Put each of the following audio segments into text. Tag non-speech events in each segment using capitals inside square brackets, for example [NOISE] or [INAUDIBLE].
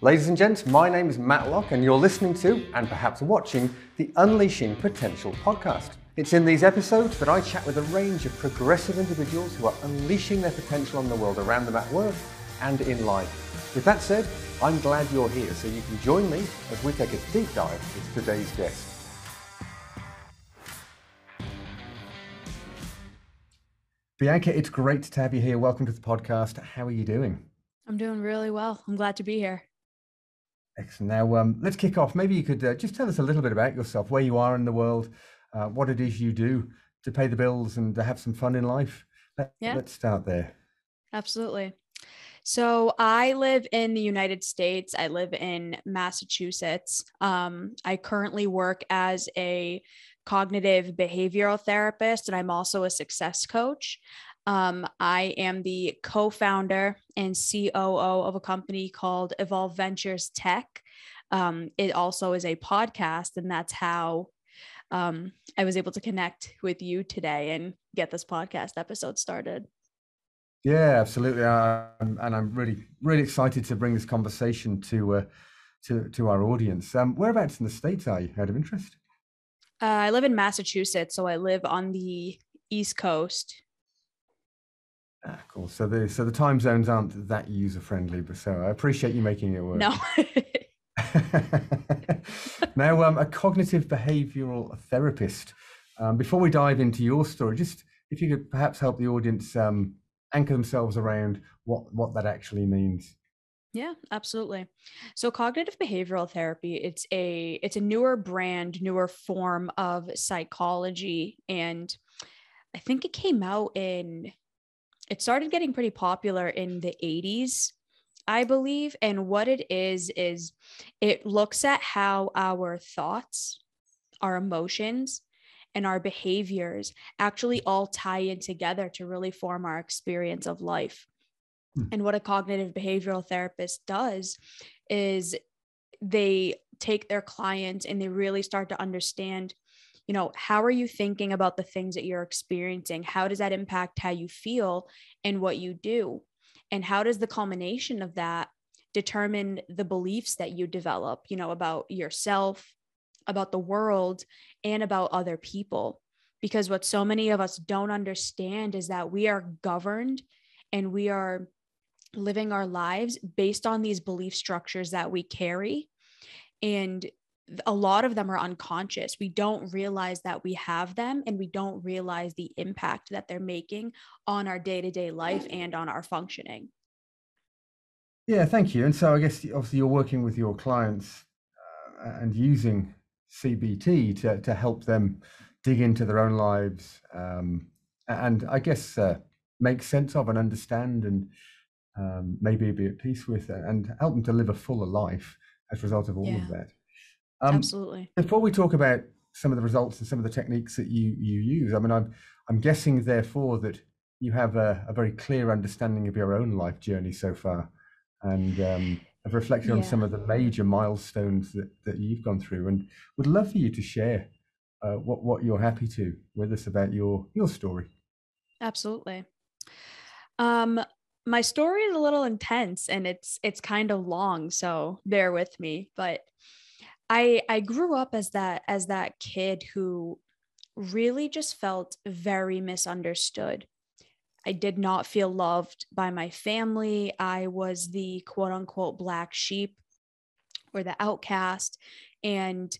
Ladies and gents, my name is Mat Locke, and you're listening to, and perhaps watching, the Unleashing Potential podcast. It's in these episodes that I chat with a range of progressive individuals who are unleashing their potential on the world around them at work and in life. With that said, I'm glad you're here, so you can join me as we take a deep dive into today's guest. Bianca, it's great to have you here. Welcome to the podcast. How are you doing? I'm doing really well. I'm glad to be here. Excellent. Now, um, let's kick off. Maybe you could uh, just tell us a little bit about yourself, where you are in the world, uh, what it is you do to pay the bills and to have some fun in life. Let, yeah. Let's start there. Absolutely. So I live in the United States. I live in Massachusetts. Um, I currently work as a cognitive behavioral therapist, and I'm also a success coach. Um, I am the co founder and COO of a company called Evolve Ventures Tech. Um, it also is a podcast, and that's how um, I was able to connect with you today and get this podcast episode started. Yeah, absolutely, um, and I'm really, really excited to bring this conversation to uh, to to our audience. Um, whereabouts in the states are you? Out of interest. Uh, I live in Massachusetts, so I live on the East Coast. Ah, cool. So the so the time zones aren't that user friendly, but so I appreciate you making it work. No. [LAUGHS] now, um, a cognitive behavioural therapist. Um, before we dive into your story, just if you could perhaps help the audience um, anchor themselves around what what that actually means. Yeah, absolutely. So cognitive behavioral therapy, it's a it's a newer brand, newer form of psychology and I think it came out in it started getting pretty popular in the 80s, I believe, and what it is is it looks at how our thoughts, our emotions, and our behaviors actually all tie in together to really form our experience of life. Hmm. And what a cognitive behavioral therapist does is they take their clients and they really start to understand you know how are you thinking about the things that you're experiencing? How does that impact how you feel and what you do? And how does the culmination of that determine the beliefs that you develop you know about yourself about the world and about other people? Because what so many of us don't understand is that we are governed and we are living our lives based on these belief structures that we carry. And a lot of them are unconscious. We don't realize that we have them and we don't realize the impact that they're making on our day to day life and on our functioning. Yeah, thank you. And so I guess obviously you're working with your clients uh, and using CBT to, to help them dig into their own lives um, and I guess uh, make sense of and understand and um, maybe be at peace with it and help them to live a fuller life as a result of all yeah, of that. Um, absolutely. Before we talk about some of the results and some of the techniques that you you use, I mean, I'm I'm guessing therefore that you have a, a very clear understanding of your own life journey so far, and um, have reflected yeah. on some of the major milestones that that you've gone through, and would love for you to share uh, what what you're happy to with us about your your story. Absolutely. Um, my story is a little intense and it's it's kind of long so bear with me but i i grew up as that as that kid who really just felt very misunderstood i did not feel loved by my family i was the quote unquote black sheep or the outcast and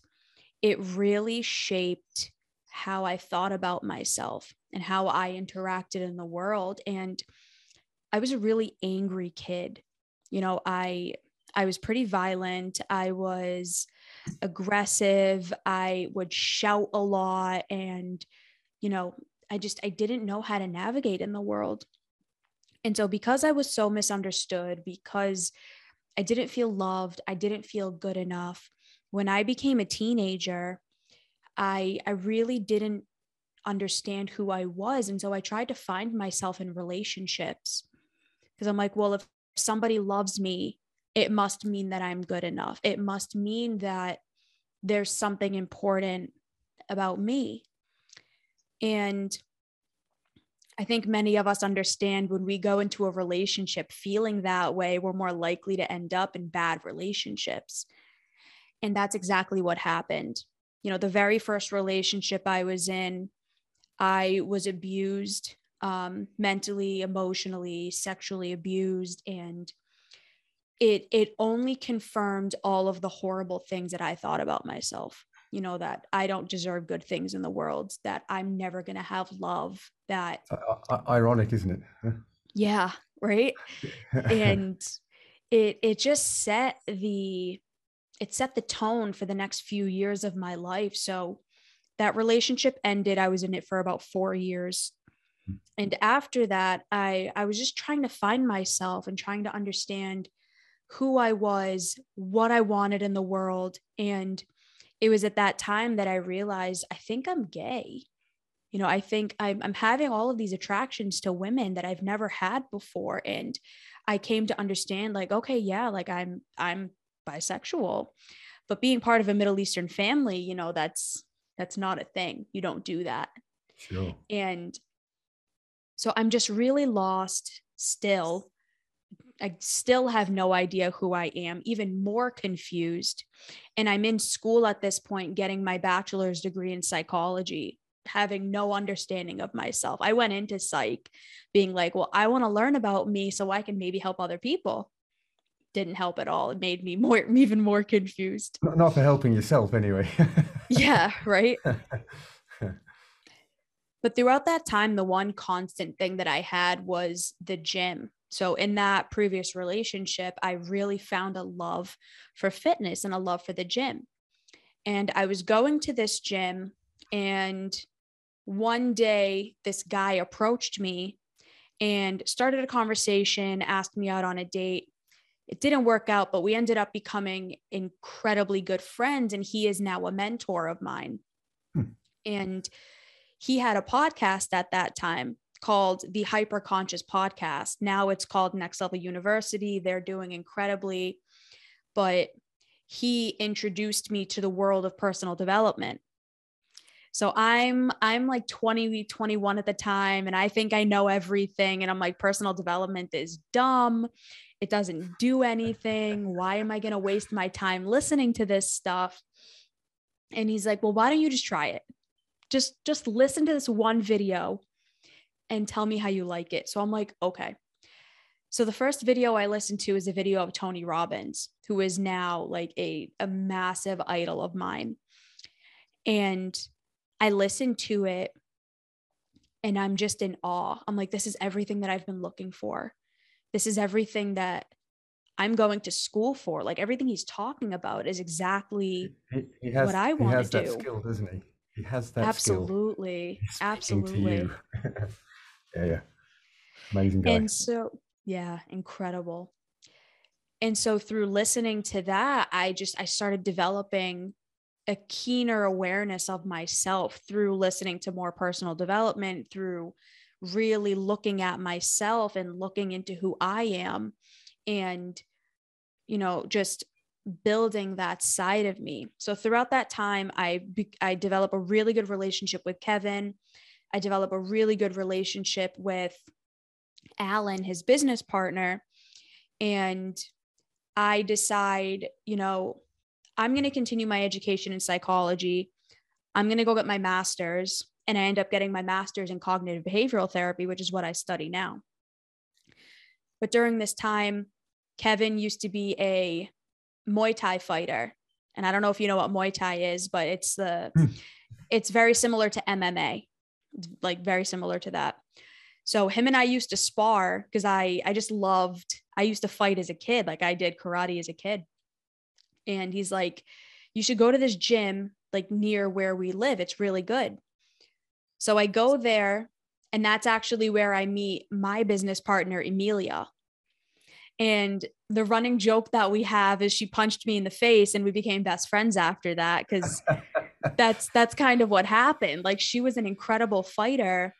it really shaped how i thought about myself and how i interacted in the world and I was a really angry kid. You know, I I was pretty violent. I was aggressive. I would shout a lot and you know, I just I didn't know how to navigate in the world. And so because I was so misunderstood, because I didn't feel loved, I didn't feel good enough, when I became a teenager, I I really didn't understand who I was and so I tried to find myself in relationships because I'm like, well, if somebody loves me, it must mean that I'm good enough. It must mean that there's something important about me. And I think many of us understand when we go into a relationship feeling that way, we're more likely to end up in bad relationships. And that's exactly what happened. You know, the very first relationship I was in, I was abused um, mentally, emotionally, sexually abused. And it it only confirmed all of the horrible things that I thought about myself. You know that I don't deserve good things in the world, that I'm never going to have love, that uh, ironic, isn't it? yeah, right? [LAUGHS] and it it just set the it set the tone for the next few years of my life. So that relationship ended. I was in it for about 4 years. Hmm. And after that, I I was just trying to find myself and trying to understand who I was, what I wanted in the world. And it was at that time that I realized I think I'm gay. You know, I think I'm, I'm having all of these attractions to women that I've never had before. And I came to understand, like, okay, yeah, like I'm, I'm bisexual. But being part of a Middle Eastern family, you know, that's, that's not a thing. You don't do that. Sure. And so I'm just really lost still I still have no idea who I am, even more confused. And I'm in school at this point getting my bachelor's degree in psychology, having no understanding of myself. I went into psych being like, well, I want to learn about me so I can maybe help other people. Didn't help at all. It made me more, [LAUGHS] even more confused. Not for helping yourself, anyway. [LAUGHS] yeah, right. but throughout that time, the one constant thing that I had was the gym so, in that previous relationship, I really found a love for fitness and a love for the gym. And I was going to this gym, and one day this guy approached me and started a conversation, asked me out on a date. It didn't work out, but we ended up becoming incredibly good friends. And he is now a mentor of mine. Hmm. And he had a podcast at that time called the Hyper Conscious Podcast. Now it's called Next Level University. They're doing incredibly, but he introduced me to the world of personal development. So I'm I'm like 20 21 at the time and I think I know everything and I'm like personal development is dumb. It doesn't do anything. Why am I going to waste my time listening to this stuff? And he's like, "Well, why don't you just try it? Just just listen to this one video and tell me how you like it. So I'm like, okay. So the first video I listened to is a video of Tony Robbins, who is now like a, a massive idol of mine. And I listened to it and I'm just in awe. I'm like, this is everything that I've been looking for. This is everything that I'm going to school for. Like everything he's talking about is exactly he, he has, what I want to do. He has that skill, doesn't he? He has that absolutely, absolutely. [LAUGHS] Yeah, yeah. Amazing guy. And so, yeah, incredible. And so through listening to that, I just I started developing a keener awareness of myself through listening to more personal development, through really looking at myself and looking into who I am and you know, just building that side of me. So throughout that time, I I develop a really good relationship with Kevin. I develop a really good relationship with Alan, his business partner. And I decide, you know, I'm going to continue my education in psychology. I'm going to go get my master's. And I end up getting my master's in cognitive behavioral therapy, which is what I study now. But during this time, Kevin used to be a Muay Thai fighter. And I don't know if you know what Muay Thai is, but it's the hmm. it's very similar to MMA like very similar to that. So him and I used to spar because I I just loved I used to fight as a kid like I did karate as a kid. And he's like you should go to this gym like near where we live. It's really good. So I go there and that's actually where I meet my business partner Emilia. And the running joke that we have is she punched me in the face and we became best friends after that cuz [LAUGHS] that's that's kind of what happened. Like she was an incredible fighter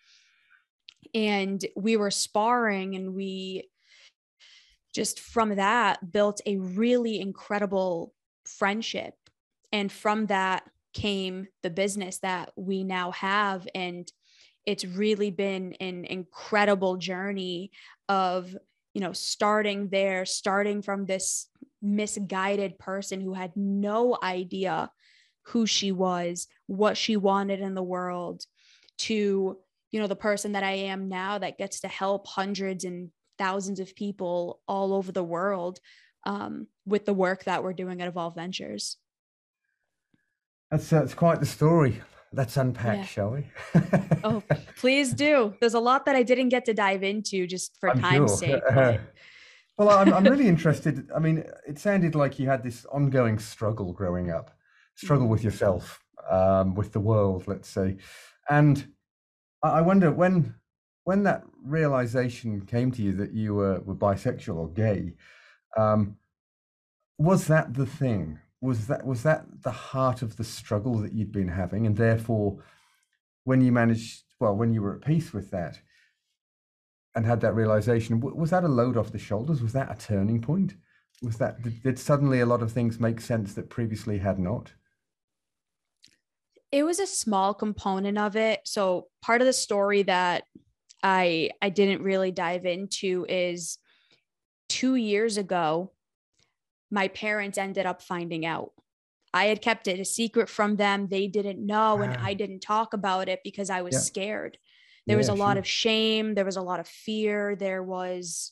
and we were sparring and we just from that built a really incredible friendship and from that came the business that we now have and it's really been an incredible journey of you know starting there starting from this misguided person who had no idea who she was what she wanted in the world to you know the person that i am now that gets to help hundreds and thousands of people all over the world um, with the work that we're doing at evolve ventures that's that's quite the story let's unpack, yeah. shall we? [LAUGHS] oh, please do. There's a lot that I didn't get to dive into just for I'm time's sure. sake. [LAUGHS] But... well, I'm, I'm really [LAUGHS] interested. I mean, it sounded like you had this ongoing struggle growing up, struggle with yourself, um, with the world, let's say. And I wonder when when that realization came to you that you were, were bisexual or gay, um, was that the thing? was that was that the heart of the struggle that you'd been having and therefore when you managed well when you were at peace with that and had that realization was that a load off the shoulders was that a turning point was that did, did suddenly a lot of things make sense that previously had not it was a small component of it so part of the story that i i didn't really dive into is 2 years ago my parents ended up finding out. I had kept it a secret from them. They didn't know, and I ah. didn't talk about it because I was yeah. scared. There yeah, was a sure. lot of shame. There was a lot of fear. There was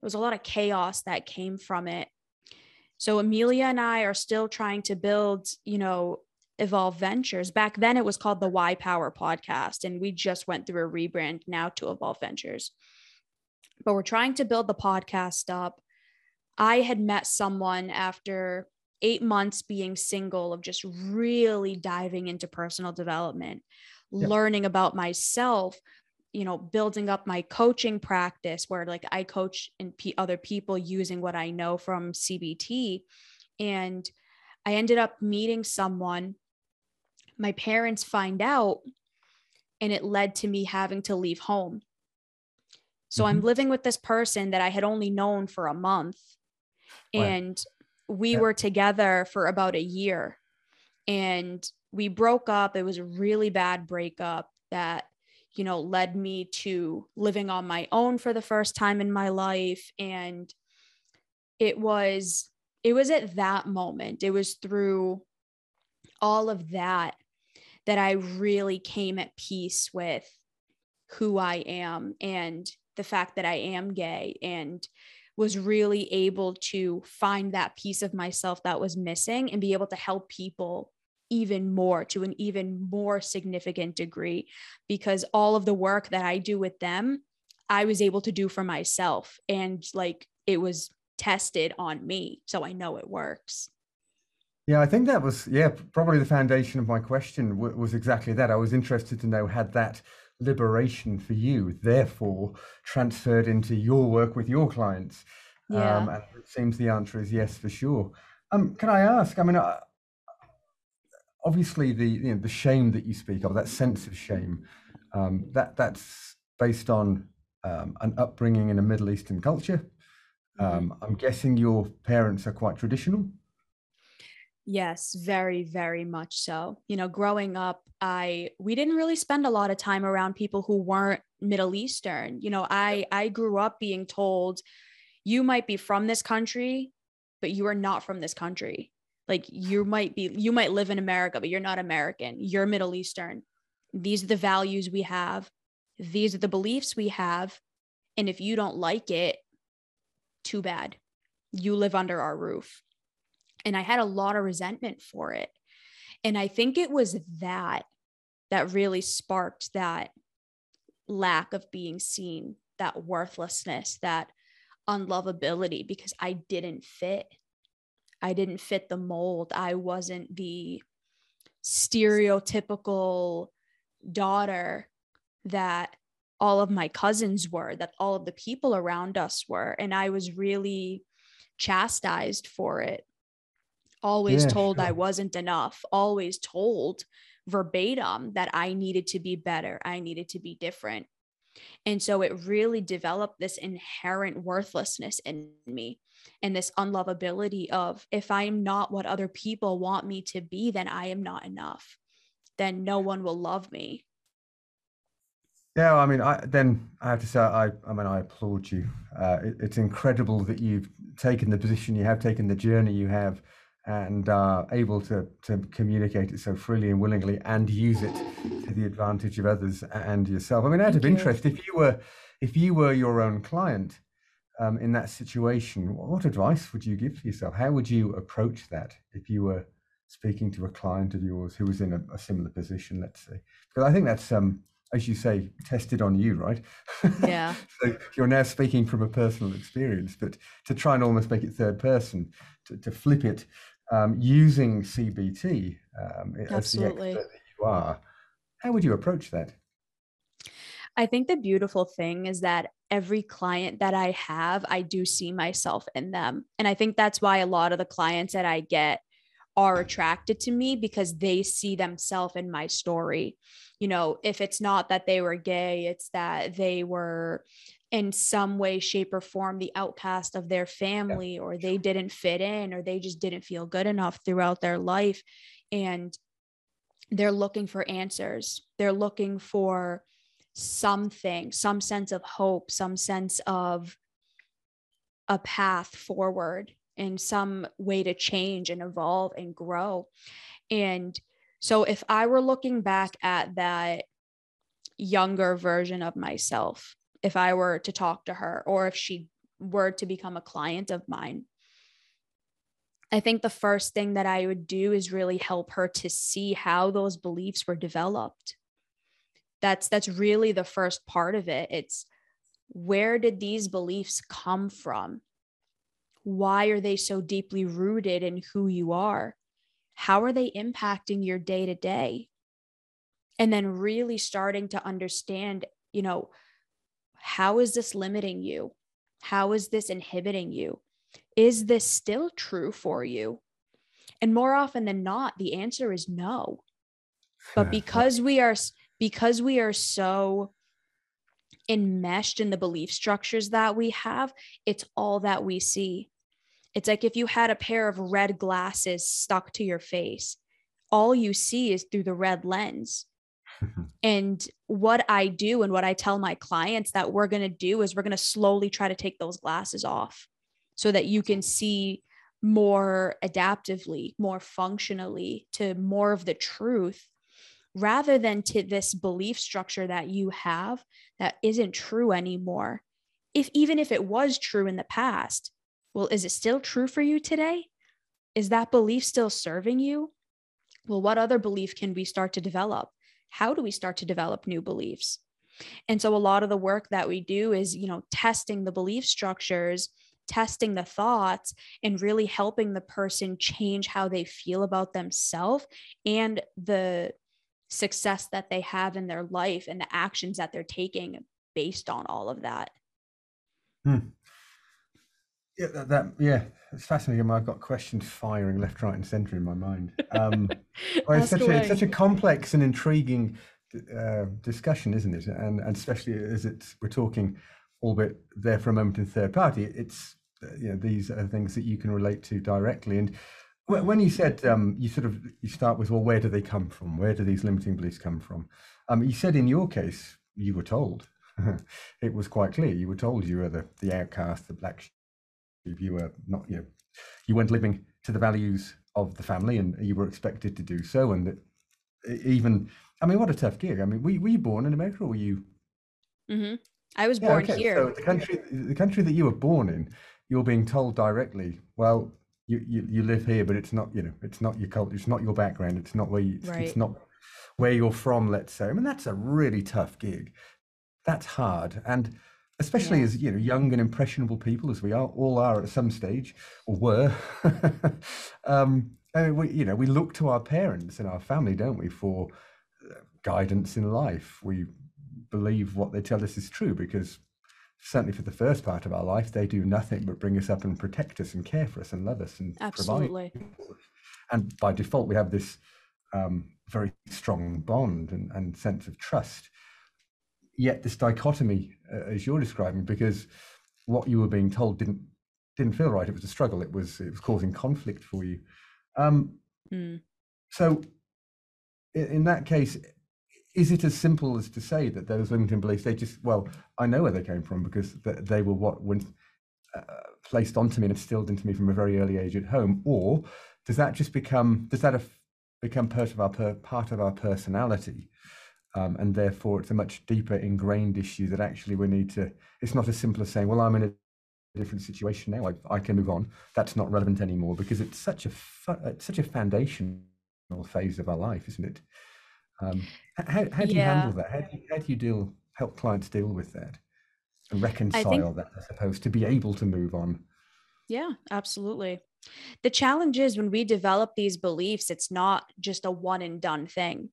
there was a lot of chaos that came from it. So Amelia and I are still trying to build, you know, Evolve Ventures. Back then it was called the Y Power podcast, and we just went through a rebrand now to Evolve Ventures. But we're trying to build the podcast up I had met someone after eight months being single of just really diving into personal development, learning about myself, you know, building up my coaching practice where like I coach and p- other people using what I know from CBT. And I ended up meeting someone. My parents find out, and it led to me having to leave home. So mm-hmm. I'm living with this person that I had only known for a month and we yeah. were together for about a year and we broke up it was a really bad breakup that you know led me to living on my own for the first time in my life and it was it was at that moment it was through all of that that i really came at peace with who i am and the fact that i am gay and was really able to find that piece of myself that was missing and be able to help people even more to an even more significant degree because all of the work that I do with them I was able to do for myself and like it was tested on me so I know it works. Yeah, I think that was yeah probably the foundation of my question was exactly that. I was interested to know had that liberation for you, therefore transferred into your work with your clients? Yeah. Um, and it seems the answer is yes for sure. Um, can I ask? I mean, uh, obviously the you know, the shame that you speak of, that sense of shame, um, that that's based on um, an upbringing in a Middle Eastern culture. Mm-hmm. Um, I'm guessing your parents are quite traditional. Yes, very, very much so. You know, growing up, I we didn't really spend a lot of time around people who weren't Middle Eastern. You know, I I grew up being told you might be from this country, but you are not from this country. Like you might be you might live in America, but you're not American. You're Middle Eastern. These are the values we have. These are the beliefs we have. And if you don't like it, too bad. You live under our roof and I had a lot of resentment for it. And I think it was that that really sparked that lack of being seen, that worthlessness, that unlovability because I didn't fit. I didn't fit the mold. I wasn't the stereotypical daughter that all of my cousins were, that all of the people around us were. And I was really chastised for it always yeah, told sure. I wasn't enough, always told verbatim that I needed to be better, I needed to be different. And so it really developed this inherent worthlessness in me and this unlovability of if I'm not what other people want me to be, then I am not enough. Then no one will love me. Yeah, I mean, I, then I have to say, I, I mean, I applaud you. Uh, it, it's incredible that you've taken the position you have, taken the journey you have, and are able to to communicate it so freely and willingly, and use it to the advantage of others and yourself. I mean, out Thank of you. interest, if you were if you were your own client um, in that situation, what advice would you give for yourself? How would you approach that if you were speaking to a client of yours who was in a, a similar position, let's say? Because I think that's um, as you say, tested on you, right? Yeah. [LAUGHS] so you're now speaking from a personal experience, but to try and almost make it third person, to, to flip it um, using CBT um, as the expert that you are, how would you approach that? I think the beautiful thing is that every client that I have, I do see myself in them. And I think that's why a lot of the clients that I get are attracted to me because they see themselves in my story. You know, if it's not that they were gay, it's that they were in some way, shape, or form the outcast of their family, yeah. or they didn't fit in, or they just didn't feel good enough throughout their life. And they're looking for answers. They're looking for something, some sense of hope, some sense of a path forward and some way to change and evolve and grow. And so if I were looking back at that younger version of myself, if I were to talk to her or if she were to become a client of mine, I think the first thing that I would do is really help her to see how those beliefs were developed. That's that's really the first part of it. It's where did these beliefs come from? Why are they so deeply rooted in who you are? How are they impacting your day to day? And then really starting to understand, you know, how is this limiting you? How is this inhibiting you? Is this still true for you? And more often than not, the answer is no. But because we are because we are so enmeshed in the belief structures that we have, it's all that we see. It's like if you had a pair of red glasses stuck to your face, all you see is through the red lens. Mm-hmm. and what I do and what I tell my clients that we're going to do is we're going to slowly try to take those glasses off so that you can see more adaptively, more functionally to more of the truth rather than to this belief structure that you have that isn't true anymore. If even if it was true in the past, well, is it still true for you today? Is that belief still serving you? Well, what other belief can we start to develop? How do we start to develop new beliefs? And so a lot of the work that we do is, you know, testing the belief structures, testing the thoughts and really helping the person change how they feel about themselves and the success that they have in their life and the actions that they're taking based on all of that. Hmm. Yeah, that, that, yeah, it's fascinating. I've got questions firing left, right, and centre in my mind. Um, [LAUGHS] well, it's such a such a complex and intriguing uh, discussion, isn't it? And, and especially as it's we're talking, all albeit there for a moment in third party, it's uh, you know these are things that you can relate to directly. And when you said um, you sort of you start with well, where do they come from? Where do these limiting beliefs come from? Um, you said in your case you were told. [LAUGHS] it was quite clear. You were told you were the the outcast, the black sheep. If you were not you know you weren't living to the values of the family, and you were expected to do so. And that even I mean, what a tough gig. I mean, were, were you born in America or were you? Mm-hmm. I was born okay. here. So the country, the country that you were born in, you're being told directly, well, you, you, you live here, but it's not, you know, it's not your culture, it's not your background, it's not where you, right. it's not where you're from, let's say. I mean, that's a really tough gig. That's hard. And especially yeah. as, you know, young and impressionable people as we are, all are at some stage, or were. [LAUGHS] um, I mean, we, you know, we look to our parents and our family, don't we, for uh, guidance in life. We believe what they tell us is true because certainly for the first part of our life, they do nothing but bring us up and protect us and care for us and love us and Absolutely. provide. And by default, we have this um, very strong bond and, and, sense of trust. Yet this dichotomy, uh, as you're describing, because what you were being told didn't didn't feel right. It was a struggle. It was it was causing conflict for you. Um, mm. So, in, in that case, is it as simple as to say that those limiting beliefs they just well i know where they came from because they were what when uh, placed onto me and instilled into me from a very early age at home or does that just become does that become part of our part of our personality um, and therefore it's a much deeper ingrained issue that actually we need to it's not as simple as saying well i'm in a different situation now I, I can move on that's not relevant anymore because it's such a it's such a foundational phase of our life isn't it um, how, how do you handle that? How do you, how do you deal, help clients deal with that and reconcile think, that, I suppose, to be able to move on? Yeah, absolutely. The challenge is when we develop these beliefs, it's not just a one and done thing.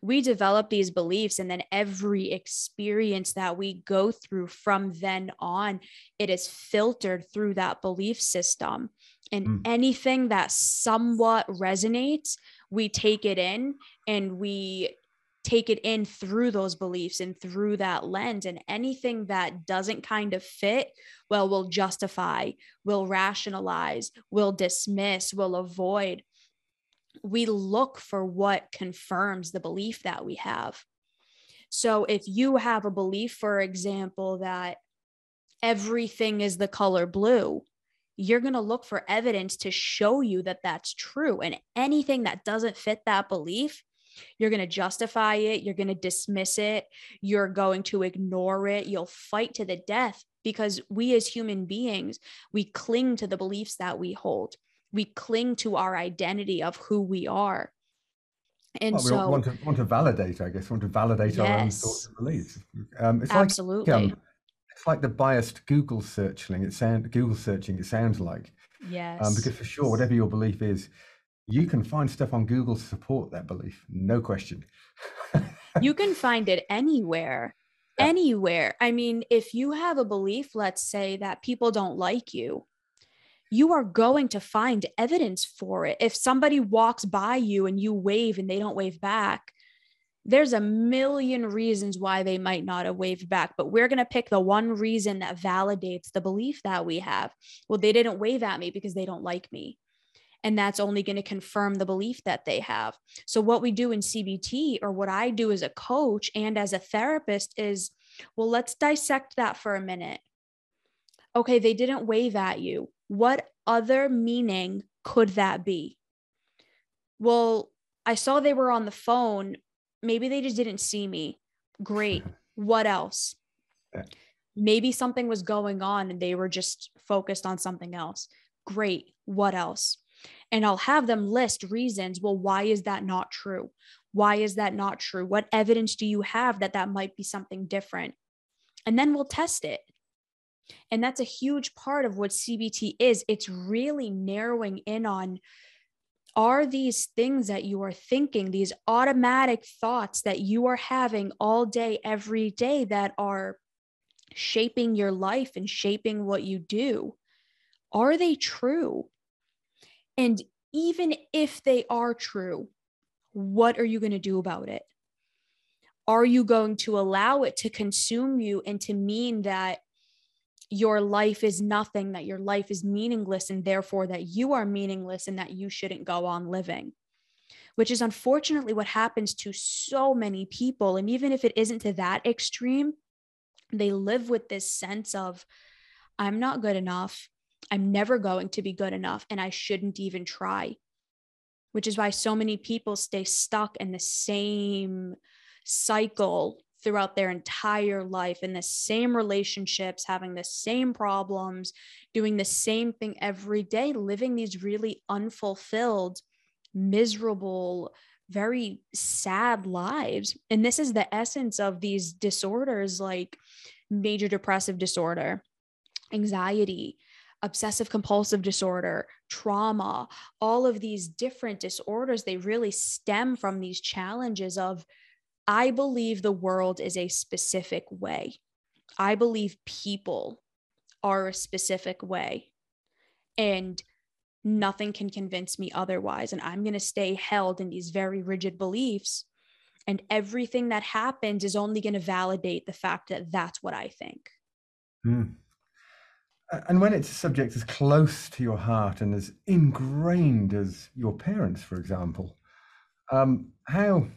We develop these beliefs, and then every experience that we go through from then on, it is filtered through that belief system. And mm. anything that somewhat resonates, we take it in and we take it in through those beliefs and through that lens and anything that doesn't kind of fit well we'll justify we'll rationalize we'll dismiss we'll avoid we look for what confirms the belief that we have so if you have a belief for example that everything is the color blue you're going to look for evidence to show you that that's true. And anything that doesn't fit that belief, you're going to justify it. You're going to dismiss it. You're going to ignore it. You'll fight to the death because we as human beings, we cling to the beliefs that we hold. We cling to our identity of who we are. And well, we so, want to want to validate, I guess, want to validate yes, our own thoughts and beliefs. Um, it's absolutely. Like, um, it's like the biased Google searching. It sound Google searching. It sounds like yes, um, because for sure, whatever your belief is, you can find stuff on Google to support that belief. No question. [LAUGHS] you can find it anywhere. Yeah. Anywhere. I mean, if you have a belief, let's say that people don't like you, you are going to find evidence for it. If somebody walks by you and you wave and they don't wave back, there's a million reasons why they might not have waved back, but we're going to pick the one reason that validates the belief that we have. Well, they didn't wave at me because they don't like me. And that's only going to confirm the belief that they have. So, what we do in CBT, or what I do as a coach and as a therapist, is well, let's dissect that for a minute. Okay, they didn't wave at you. What other meaning could that be? Well, I saw they were on the phone, maybe they just didn't see me. Great. [LAUGHS] what else? Maybe something was going on and they were just focused on something else. Great. What else? And I'll have them list reasons. Well, why is that not true? Why is that not true? What evidence do you have that that might be something different? And then we'll test it. And that's a huge part of what CBT is. It's really narrowing in on are these things that you are thinking, these automatic thoughts that you are having all day, every day that are shaping your life and shaping what you do, are they true? And even if they are true, what are you going to do about it? Are you going to allow it to consume you and to mean that your life is nothing, that your life is meaningless, and therefore that you are meaningless and that you shouldn't go on living, which is unfortunately what happens to so many people. And even if it isn't to that extreme, they live with this sense of, I'm not good enough. I'm never going to be good enough, and I shouldn't even try, which is why so many people stay stuck in the same cycle throughout their entire life in the same relationships, having the same problems, doing the same thing every day, living these really unfulfilled, miserable, very sad lives. And this is the essence of these disorders like major depressive disorder, anxiety, obsessive compulsive disorder, trauma, all of these different disorders, they really stem from these challenges of I believe the world is a specific way. I believe people are a specific way. And nothing can convince me otherwise. And I'm going to stay held in these very rigid beliefs. And everything that happens is only going to validate the fact that that's what I think. Mm. And when it's a subject as close to your heart and as ingrained as your parents, for example, um, how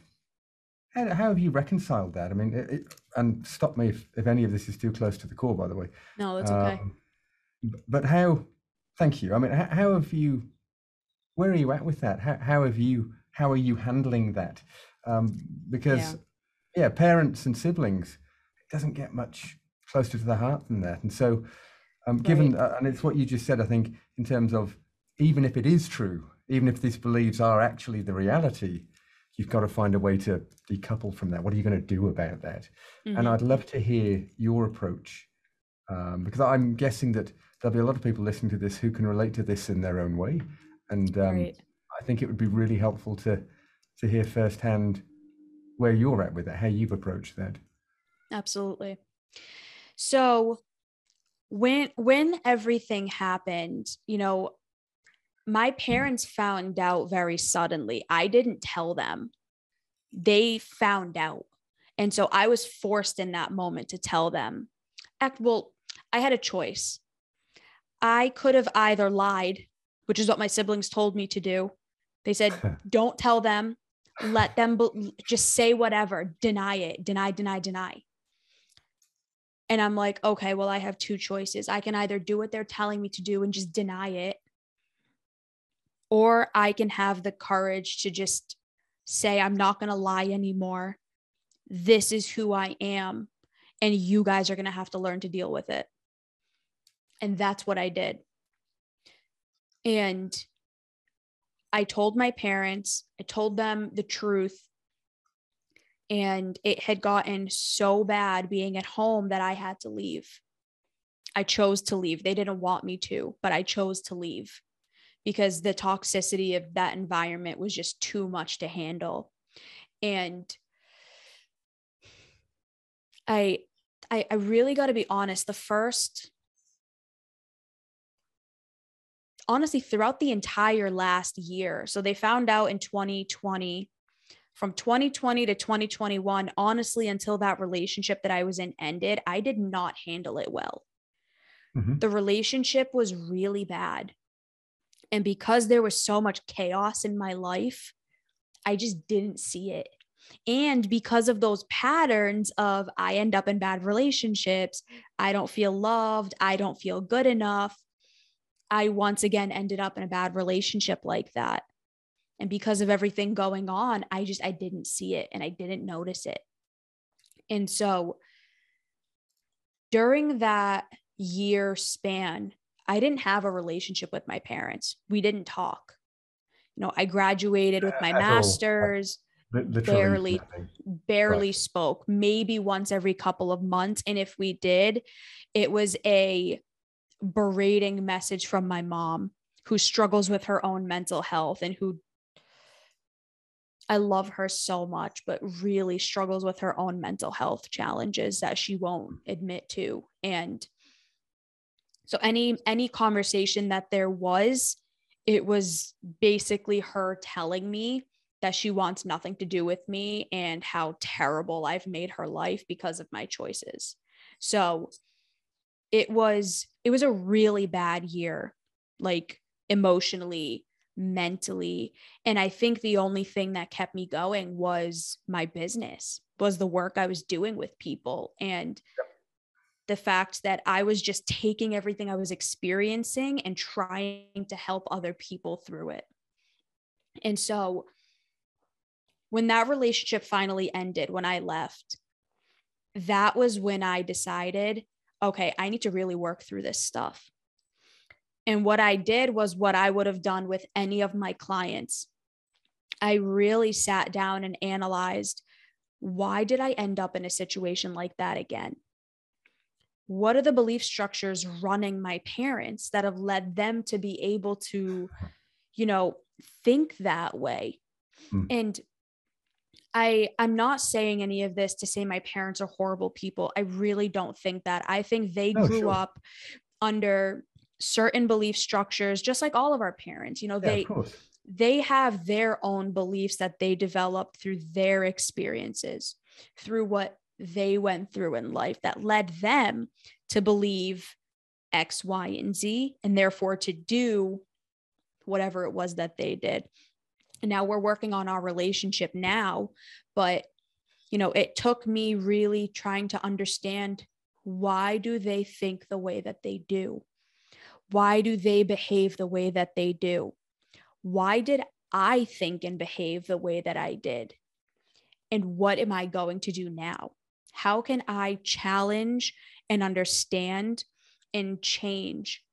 how, how have you reconciled that? I mean, it, it, and stop me if, if any of this is too close to the core, by the way. No, that's okay. Um, but how? Thank you. I mean, how, how, have you? Where are you at with that? How, how have you? How are you handling that? Um, because yeah. yeah, parents and siblings, it doesn't get much closer to the heart than that. And so, um, given right. uh, and it's what you just said, I think, in terms of even if it is true, even if these beliefs are actually the reality, you've got to find a way to decouple from that. What are you going to do about that? Mm-hmm. And I'd love to hear your approach um, because I'm guessing that there'll be a lot of people listening to this who can relate to this in their own way. And um, right. I think it would be really helpful to to hear firsthand where you're at with it, how you've approached that. Absolutely. So when when everything happened, you know, my parents found out very suddenly. I didn't tell them. They found out. And so I was forced in that moment to tell them. Well, I had a choice. I could have either lied, which is what my siblings told me to do. They said, [LAUGHS] don't tell them, let them be- just say whatever, deny it, deny, deny, deny. And I'm like, okay, well, I have two choices. I can either do what they're telling me to do and just deny it, or I can have the courage to just say, I'm not going to lie anymore. This is who I am. And you guys are going to have to learn to deal with it. And that's what I did. And I told my parents, I told them the truth. And it had gotten so bad being at home that I had to leave. I chose to leave. They didn't want me to, but I chose to leave because the toxicity of that environment was just too much to handle. And I I, I really got to be honest. The first, honestly, throughout the entire last year, so they found out in 2020, from 2020 to 2021, honestly, until that relationship that I was in ended, I did not handle it well. Mm-hmm. The relationship was really bad. And because there was so much chaos in my life, I just didn't see it. And because of those patterns of I end up in bad relationships, I don't feel loved, I don't feel good enough, I once again ended up in a bad relationship like that. And because of everything going on, I just I didn't see it and I didn't notice it. And so during that year span, I didn't have a relationship with my parents. We didn't talk. You know, I graduated with my master's, barely, barely right. spoke, maybe once every couple of months. And if we did, it was a berating message from my mom who struggles with her own mental health and who I love her so much, but really struggles with her own mental health challenges that she won't admit to. And so any any conversation that there was, it was basically her telling me that she wants nothing to do with me and how terrible I've made her life because of my choices. So it was it was a really bad year like emotionally mentally. And i think the only thing that kept me going was my business was the work i was doing with people. And the fact that I was just taking everything I was experiencing and trying to help other people through it. And so when that relationship finally ended, when I left, that was when I decided, okay, I need to really work through this stuff. And what I did was what I would have done with any of my clients. I really sat down and analyzed why did I end up in a situation like that again? What are the belief structures running my parents that have led them to be able to you know think that way mm. and i i'm not saying any of this to say my parents are horrible people i really don't think that i think they oh, grew sure. up under certain belief structures just like all of our parents you know yeah, they they have their own beliefs that they developed through their experiences through what they went through in life that led them to believe X, Y, and Z, and therefore to do whatever it was that they did. And now we're working on our relationship now, but you know, it took me really trying to understand why do they think the way that they do? Why do they behave the way that they do? Why did I think and behave the way that I did? And what am I going to do now? How can I challenge and understand and change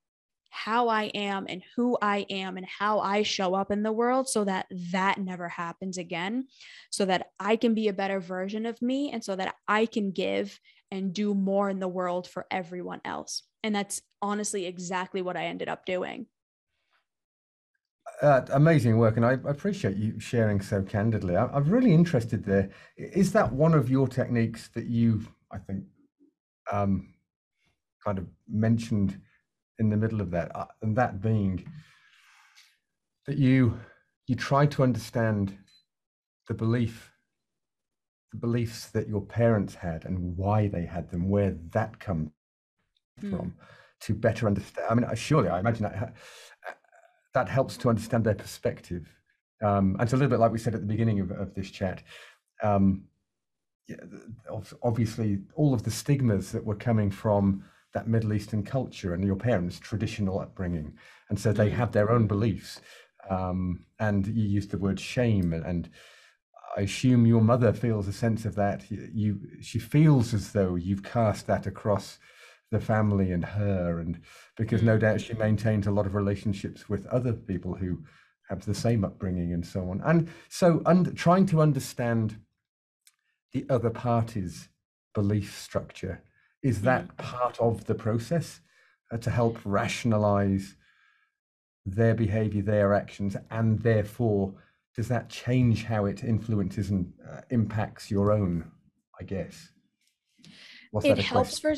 how I am and who I am and how I show up in the world so that that never happens again, so that I can be a better version of me and so that I can give and do more in the world for everyone else. And that's honestly exactly what I ended up doing. Uh, amazing work, and I, appreciate you sharing so candidly. I, am really interested there. Is that one of your techniques that you, I think, um, kind of mentioned in the middle of that, uh, and that being that you you try to understand the belief the beliefs that your parents had and why they had them where that comes mm. from to better understand i mean surely i imagine that that helps to understand their perspective um, and it's a little bit like we said at the beginning of, of this chat um, yeah, obviously all of the stigmas that were coming from that Middle Eastern culture and your parents' traditional upbringing. And so they mm. have their own beliefs. Um, and you used the word shame, and I assume your mother feels a sense of that. You, she feels as though you've cast that across the family and her, and because no mm. doubt she maintains a lot of relationships with other people who have the same upbringing and so on. And so, un- trying to understand the other party's belief structure is that mm. part of the process uh, to help rationalize their behavior, their actions, and therefore, does that change how it influences and uh, impacts your own? I guess. It helps for.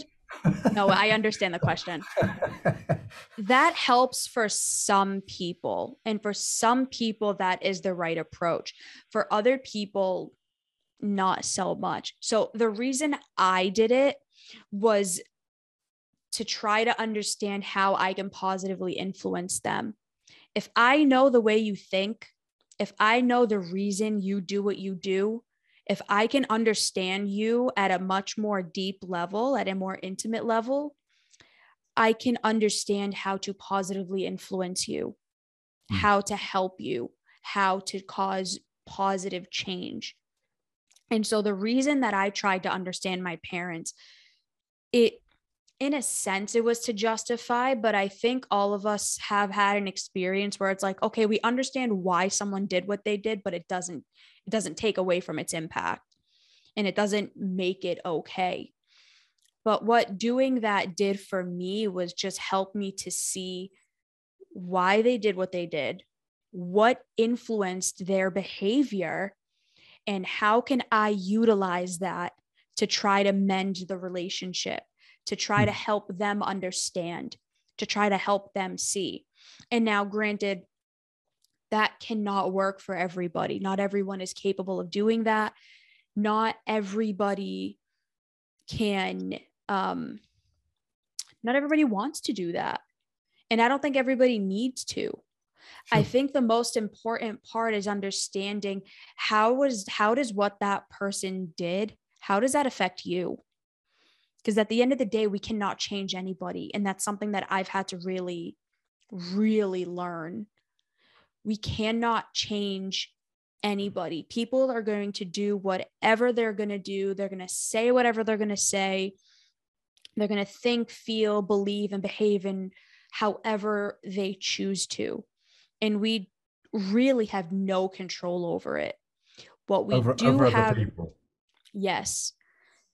No, I understand the question. [LAUGHS] that helps for some people. And for some people, that is the right approach. For other people, not so much. So the reason I did it was to try to understand how I can positively influence them. If I know the way you think, if I know the reason you do what you do, if I can understand you at a much more deep level, at a more intimate level, I can understand how to positively influence you, mm. how to help you, how to cause positive change. And so the reason that I tried to understand my parents it in a sense it was to justify but i think all of us have had an experience where it's like okay we understand why someone did what they did but it doesn't it doesn't take away from its impact and it doesn't make it okay but what doing that did for me was just help me to see why they did what they did what influenced their behavior and how can i utilize that to try to mend the relationship, to try to hmm. help them understand, to try to help them see. And now, granted, that cannot work for everybody. Not everyone is capable of doing that. Not everybody can, um, not everybody wants to do that. And I don't think everybody needs to. Sure. I think the most important part is understanding how was how does what that person did how does that affect you? Because at the end of the day, we cannot change anybody. And that's something that I've had to really, really learn. We cannot change anybody. People are going to do whatever they're going to do, they're going to say whatever they're going to say. They're going to think, feel, believe, and behave in however they choose to. And we really have no control over it. What we over, do over have, people. Yes.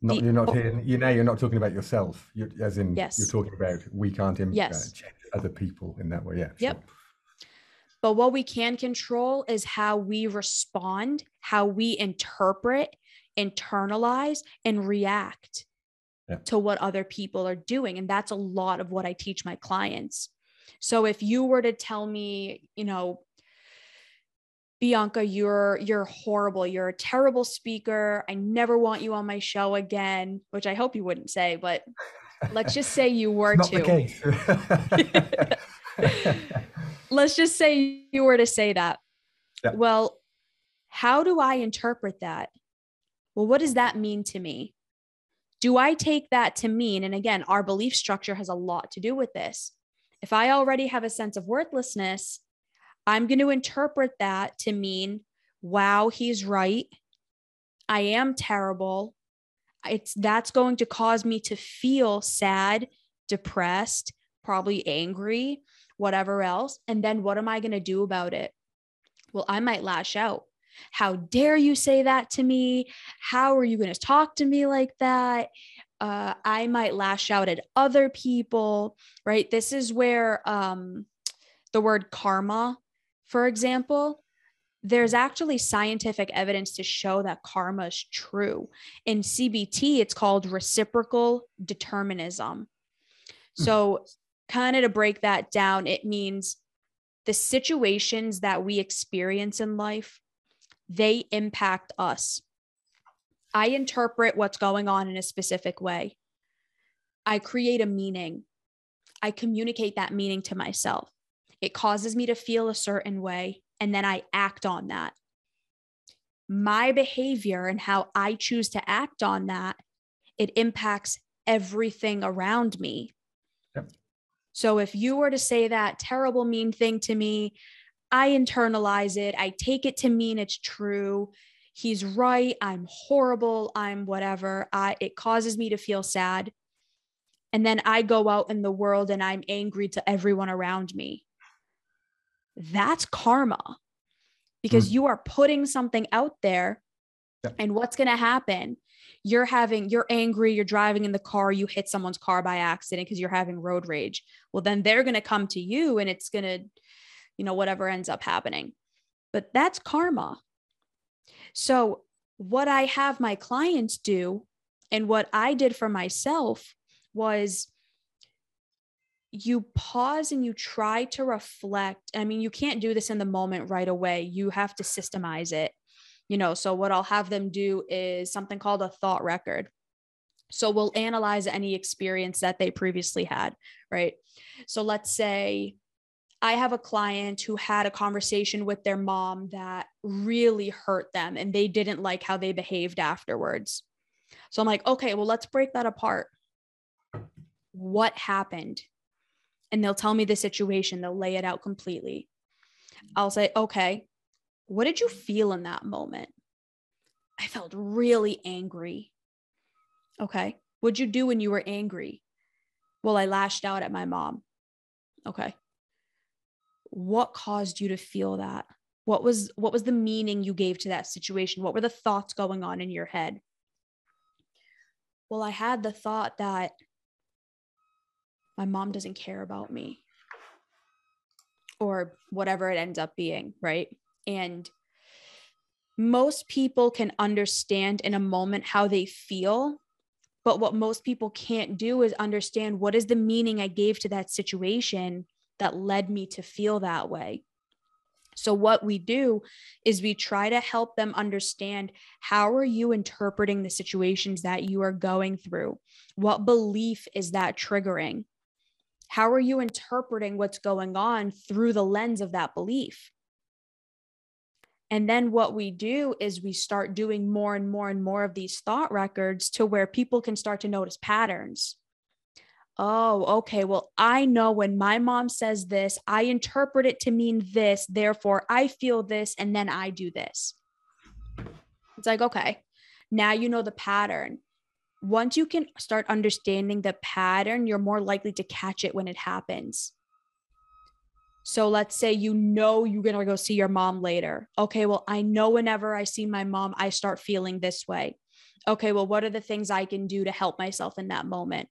Not, the, you're not here, you know, you're not talking about yourself, you're, as in yes. you're talking about we can't Im- uh, yes. Uh, change other people in that way. Yeah. Yep. Sure. But what we can control is how we respond, how we interpret, internalize, and react yeah. to what other people are doing. And that's a lot of what I teach my clients. So if you were to tell me, you know, Bianca, you're you're horrible. You're a terrible speaker. I never want you on my show again, which I hope you wouldn't say, but let's just say you [LAUGHS] were Not to. The case. [LAUGHS] [LAUGHS] let's just say you were to say that. Yeah. Well, how do I interpret that? well, what does that mean to me? Do I take that to mean, and again, our belief structure has a lot to do with this. If I already have a sense of worthlessness, I'm going to interpret that to mean, wow, he's right. I am terrible. It's that's going to cause me to feel sad, depressed, probably angry, whatever else. And then what am I going to do about it? Well, I might lash out. How dare you say that to me? How are you going to talk to me like that? Uh, I might lash out at other people, right? This is where um, the word karma, for example, there's actually scientific evidence to show that karma is true. In CBT, it's called reciprocal determinism. Hmm. So, kind of to break that down, it means the situations that we experience in life they impact us. I interpret what's going on in a specific way. I create a meaning. I communicate that meaning to myself. It causes me to feel a certain way, and then I act on that. My behavior and how I choose to act on that, it impacts everything around me. So if you were to say that terrible, mean thing to me, I internalize it. I take it to mean it's true. He's right. I'm horrible. I'm whatever. I, it causes me to feel sad. And then I go out in the world and I'm angry to everyone around me. That's karma because mm. you are putting something out there. Yeah. And what's going to happen? You're having, you're angry, you're driving in the car, you hit someone's car by accident because you're having road rage. Well, then they're going to come to you and it's going to, you know, whatever ends up happening. But that's karma. So, what I have my clients do and what I did for myself was you pause and you try to reflect. I mean, you can't do this in the moment right away. You have to systemize it. You know, so what I'll have them do is something called a thought record. So we'll analyze any experience that they previously had, right? So let's say I have a client who had a conversation with their mom that really hurt them and they didn't like how they behaved afterwards. So I'm like, okay, well, let's break that apart. What happened? And they'll tell me the situation, they'll lay it out completely. I'll say, okay, what did you feel in that moment? I felt really angry. Okay. What'd you do when you were angry? Well, I lashed out at my mom. Okay what caused you to feel that what was what was the meaning you gave to that situation what were the thoughts going on in your head well i had the thought that my mom doesn't care about me or whatever it ends up being right and most people can understand in a moment how they feel but what most people can't do is understand what is the meaning i gave to that situation that led me to feel that way. So, what we do is we try to help them understand how are you interpreting the situations that you are going through? What belief is that triggering? How are you interpreting what's going on through the lens of that belief? And then what we do is we start doing more and more and more of these thought records to where people can start to notice patterns oh, okay, well, I know when my mom says this, I interpret it to mean this. Therefore, I feel this, and then I do this. It's like, okay, now you know the pattern. Once you can start understanding the pattern, you're more likely to catch it when it happens. So let's say you know you're going to go see your mom later. Okay, well, I know whenever I see my mom, I start feeling this way. Okay, well, what are the things I can do to help myself in that moment?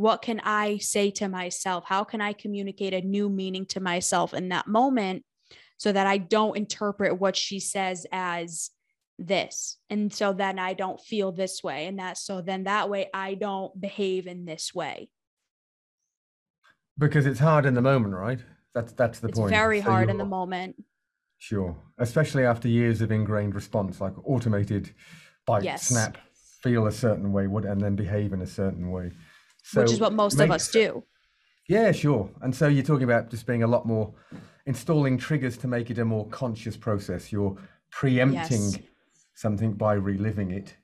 what can I say to myself? How can I communicate a new meaning to myself in that moment so that I don't interpret what she says as this? And so then I don't feel this way. And that so then that way I don't behave in this way. Because it's hard in the moment, right? That's that's the it's point. Very so hard in the moment. Sure. Especially after years of ingrained response, like automated bite, yes. snap, feel a certain way, and then behave in a certain way. So which is what most makes, of us do. Yeah, sure. And so you're talking about just being a lot more installing triggers to make it a more conscious process. You're preempting yes. something by reliving it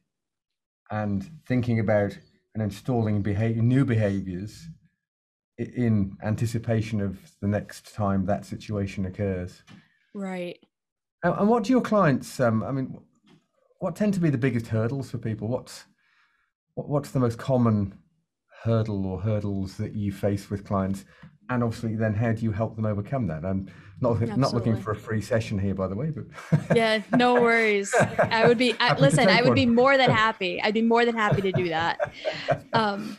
and thinking about and installing behavior, new behaviors in anticipation of the next time that situation occurs. Right. And, what do your clients? Um, I mean, what tend to be the biggest hurdles for people? What's what's the most common hurdle or hurdles that you face with clients? And obviously, then how do you help them overcome that? I'm not Absolutely. not looking for a free session here, by the way, but yeah, no [LAUGHS] worries. I would be I, listen. I would one. be more than [LAUGHS] happy. I'd be more than happy to do that. Um,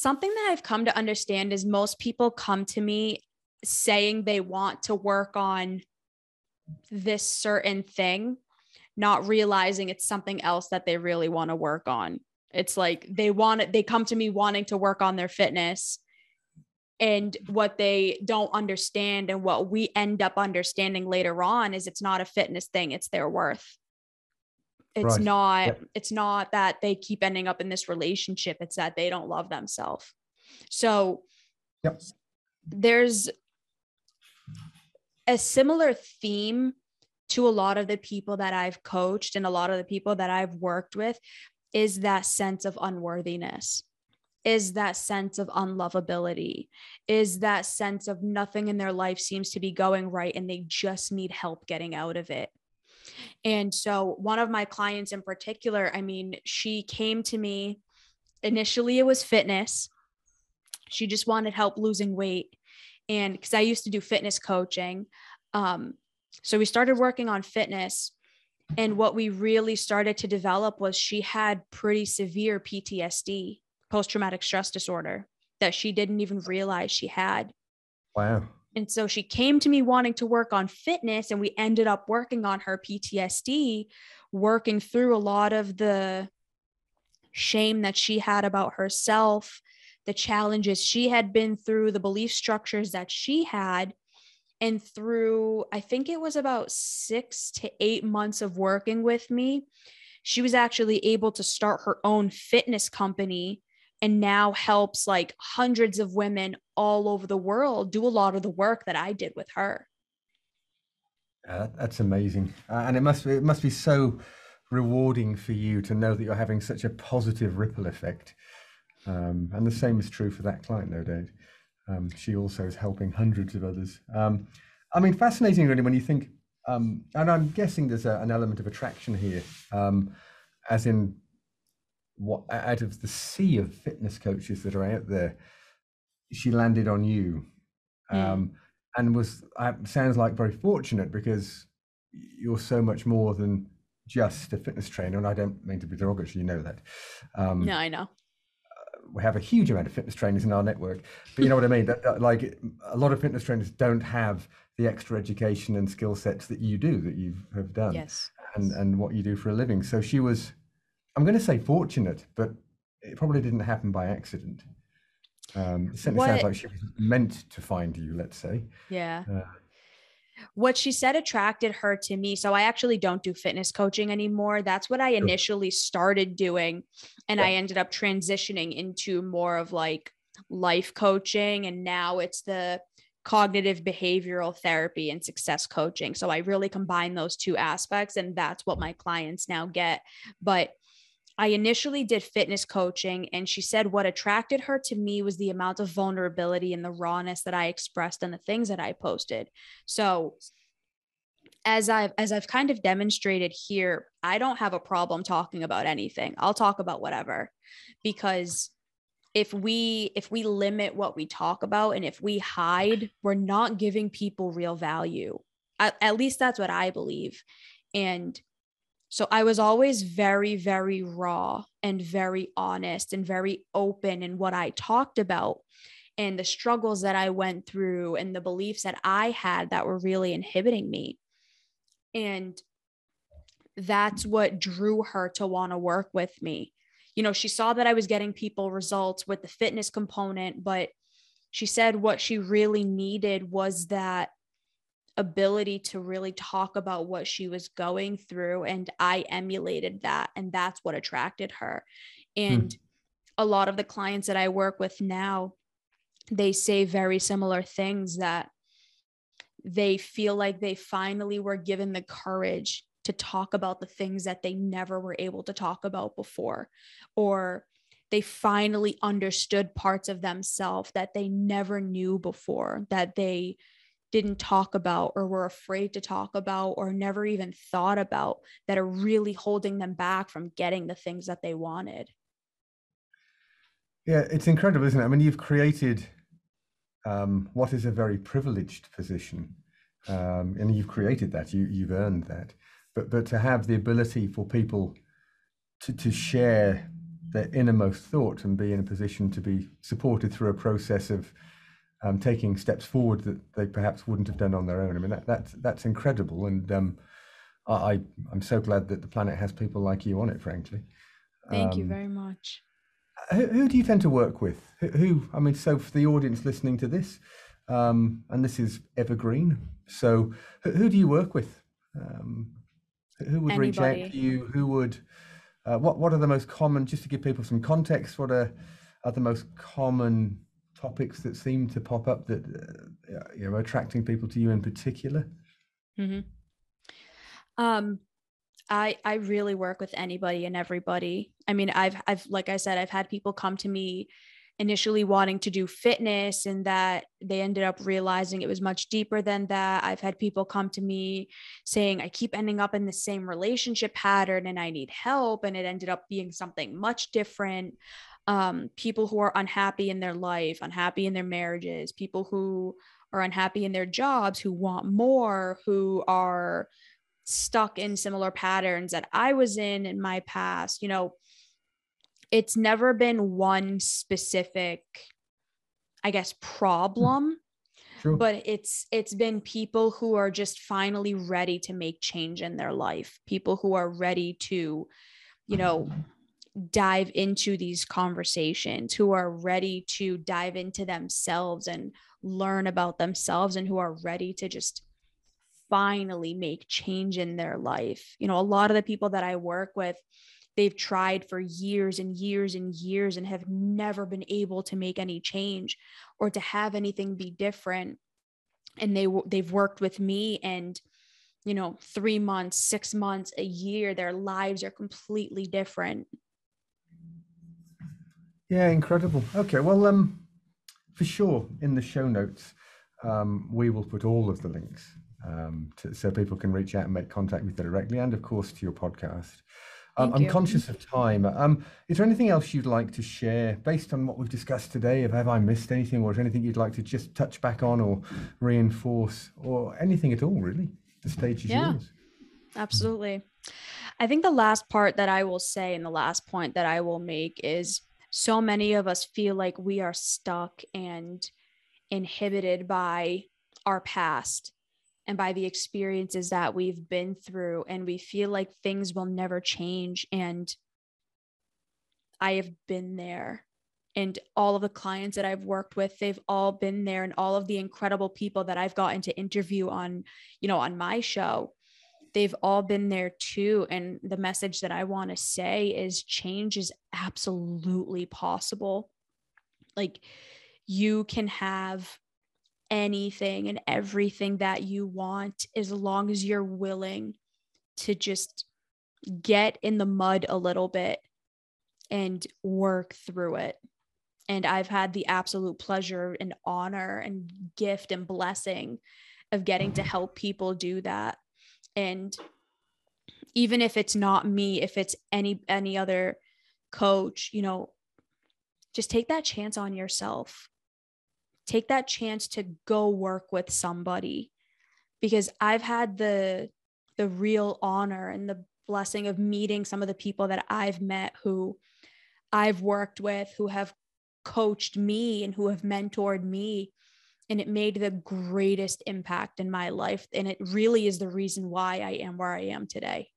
something that I've come to understand is most people come to me saying they want to work on this certain thing, not realizing it's something else that they really want to work on. It's like they want it, they come to me wanting to work on their fitness. And what they don't understand, and what we end up understanding later on, is it's not a fitness thing, it's their worth. It's right. not, yep. it's not that they keep ending up in this relationship, it's that they don't love themselves. So yep. there's a similar theme to a lot of the people that I've coached and a lot of the people that I've worked with is that sense of unworthiness, is that sense of unlovability, is that sense of nothing in their life seems to be going right and they just need help getting out of it. And so, one of my clients in particular, I mean, she came to me initially, it was fitness. She just wanted help losing weight and because I used to do fitness coaching. Um, so we started working on fitness. And what we really started to develop was she had pretty severe PTSD, post traumatic stress disorder, that she didn't even realize she had. Wow. And so she came to me wanting to work on fitness, and we ended up working on her PTSD, working through a lot of the shame that she had about herself the challenges she had been through, the belief structures that she had. And through, I think it was about six to eight months of working with me, she was actually able to start her own fitness company and now helps like hundreds of women all over the world do a lot of the work that I did with her. Uh, that's amazing, uh, and it must be, it must be so rewarding for you to know that you're having such a positive ripple effect um, and the same is true for that client, no doubt. Um, she also is helping hundreds of others. Um, I mean, fascinating, really, when you think, um, and I'm guessing there's a, an element of attraction here, um, as in what out of the sea of fitness coaches that are out there, she landed on you, mm. and was uh, sounds like very fortunate because you're so much more than just a fitness trainer, and I don't mean to be derogatory, you know that. Um, no, I know we have a huge amount of fitness trainers in our network, but you know what I mean. That, that, like a lot of fitness trainers don't have the extra education and skill sets that you do that you have done, yes, and and what you do for a living. So she was, I'm going to say fortunate, but it probably didn't happen by accident. Um, it certainly what, sounds like she was meant to find you. Let's say, yeah. Uh, what she said attracted her to me. So I actually don't do fitness coaching anymore. That's what I initially started doing. And I ended up transitioning into more of like life coaching. And now it's the cognitive behavioral therapy and success coaching. So I really combine those two aspects. And that's what my clients now get. But I initially did fitness coaching, and she said what attracted her to me was the amount of vulnerability and the rawness that I expressed and the things that I posted. So, as I've as I've kind of demonstrated here, I don't have a problem talking about anything. I'll talk about whatever, because if we if we limit what we talk about and if we hide, we're not giving people real value. At, at least that's what I believe, and so I was always very, very raw and very honest and very open in what I talked about and the struggles that I went through and the beliefs that I had that were really inhibiting me. And that's what drew her to want to work with me. You know, she saw that I was getting people results with the fitness component, but she said what she really needed was that ability to really talk about what she was going through and I emulated that and that's what attracted her. And hmm. a lot of the clients that I work with now they say very similar things that they feel like they finally were given the courage to talk about the things that they never were able to talk about before or they finally understood parts of themselves that they never knew before that they didn't talk about or were afraid to talk about or never even thought about that are really holding them back from getting the things that they wanted. Yeah, it's incredible, isn't it? I mean, you've created um, what is a very privileged position, um, and you've created that. You you've earned that. But but to have the ability for people to to share their innermost thought and be in a position to be supported through a process of um, taking steps forward that they perhaps wouldn't have done on their own. I mean, that, that's that's incredible, and um, I I'm so glad that the planet has people like you on it. Frankly, thank um, you very much. Who, who, do you tend to work with? Who, who, I mean, so for the audience listening to this, um, and this is evergreen. So, who, who do you work with? Um, who would Anybody. reach out to you? Who would? Uh, what What are the most common? Just to give people some context, what are are the most common topics that seem to pop up that uh, you know attracting people to you in particular? Mm-hmm. Um, I I really work with anybody and everybody. I mean, I've I've like I said, I've had people come to me initially wanting to do fitness and that they ended up realizing it was much deeper than that. I've had people come to me saying, I keep ending up in the same relationship pattern and I need help. And it ended up being something much different um, people who are unhappy in their life, unhappy in their marriages, people who are unhappy in their jobs, who want more, who are stuck in similar patterns that I was in in my past. You know, it's never been one specific, I guess, problem. True. But it's it's been people who are just finally ready to make change in their life. People who are ready to, you know, dive into these conversations, who are ready to dive into themselves and learn about themselves, and who are ready to just finally make change in their life. You know, a lot of the people that I work with, they've tried for years and years and years and have never been able to make any change or to have anything be different. And they they've worked with me and you know, 3 months, 6 months, a year, their lives are completely different. Yeah, incredible. Okay, well, um, for sure, in the show notes, um, we will put all of the links um, to, so people can reach out and make contact with you directly, and of course to your podcast. Um, I'm conscious of time. Um, is there anything else you'd like to share based on what we've discussed today? Have, have I missed anything, or is there anything you'd like to just touch back on or reinforce, or anything at all? Really, the stage is yeah, yours. Absolutely. I think the last part that I will say, and the last point that I will make is so many of us feel like we are stuck and inhibited by our past and by the experiences that we've been through and we feel like things will never change and i have been there. And all of the clients that i've worked with they've all been there and all of the incredible people that i've gotten to interview on you know on my show they've all been there too. And the message that I want to say is change is absolutely possible. Like you can have anything and everything that you want as long as you're willing to just get in the mud a little bit and work through it. And I've had the absolute pleasure and honor and gift and blessing of getting to help people do that and even if it's not me if it's any any other coach you know just take that chance on yourself. Take that chance to go work with somebody because i've had the the real honor and the blessing of meeting some of the people that i've met who i've worked with who have coached me and who have mentored me and it made the greatest impact in my life and it really is the reason why i am where i am today.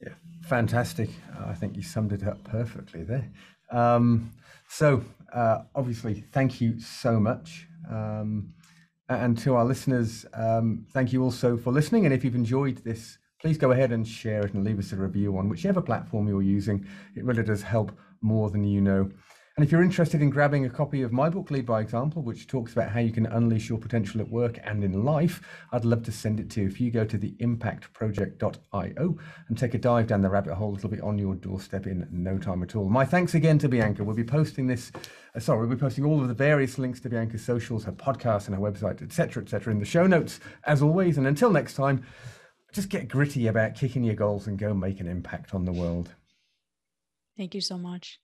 Yeah fantastic. I think you summed it up perfectly there. Um, so uh, obviously thank you so much. Um, and to our listeners um, thank you also for listening. And if you've enjoyed this please go ahead and share it and leave us a review on whichever platform you're using. It really does help more than you know And if you're interested in grabbing a copy of my book, Lead by Example, which talks about how you can unleash your potential at work and in life, I'd love to send it to you. If you go to the impactproject.io and take a dive down the rabbit hole, it'll be on your doorstep in no time at all. My thanks again to Bianca. We'll be posting this, uh, sorry, we'll be posting all of the various links to Bianca's socials, her podcast, and her website, etc., etc., in the show notes, as always. And until next time, just get gritty about kicking your goals and go make an impact on the world. Thank you so much.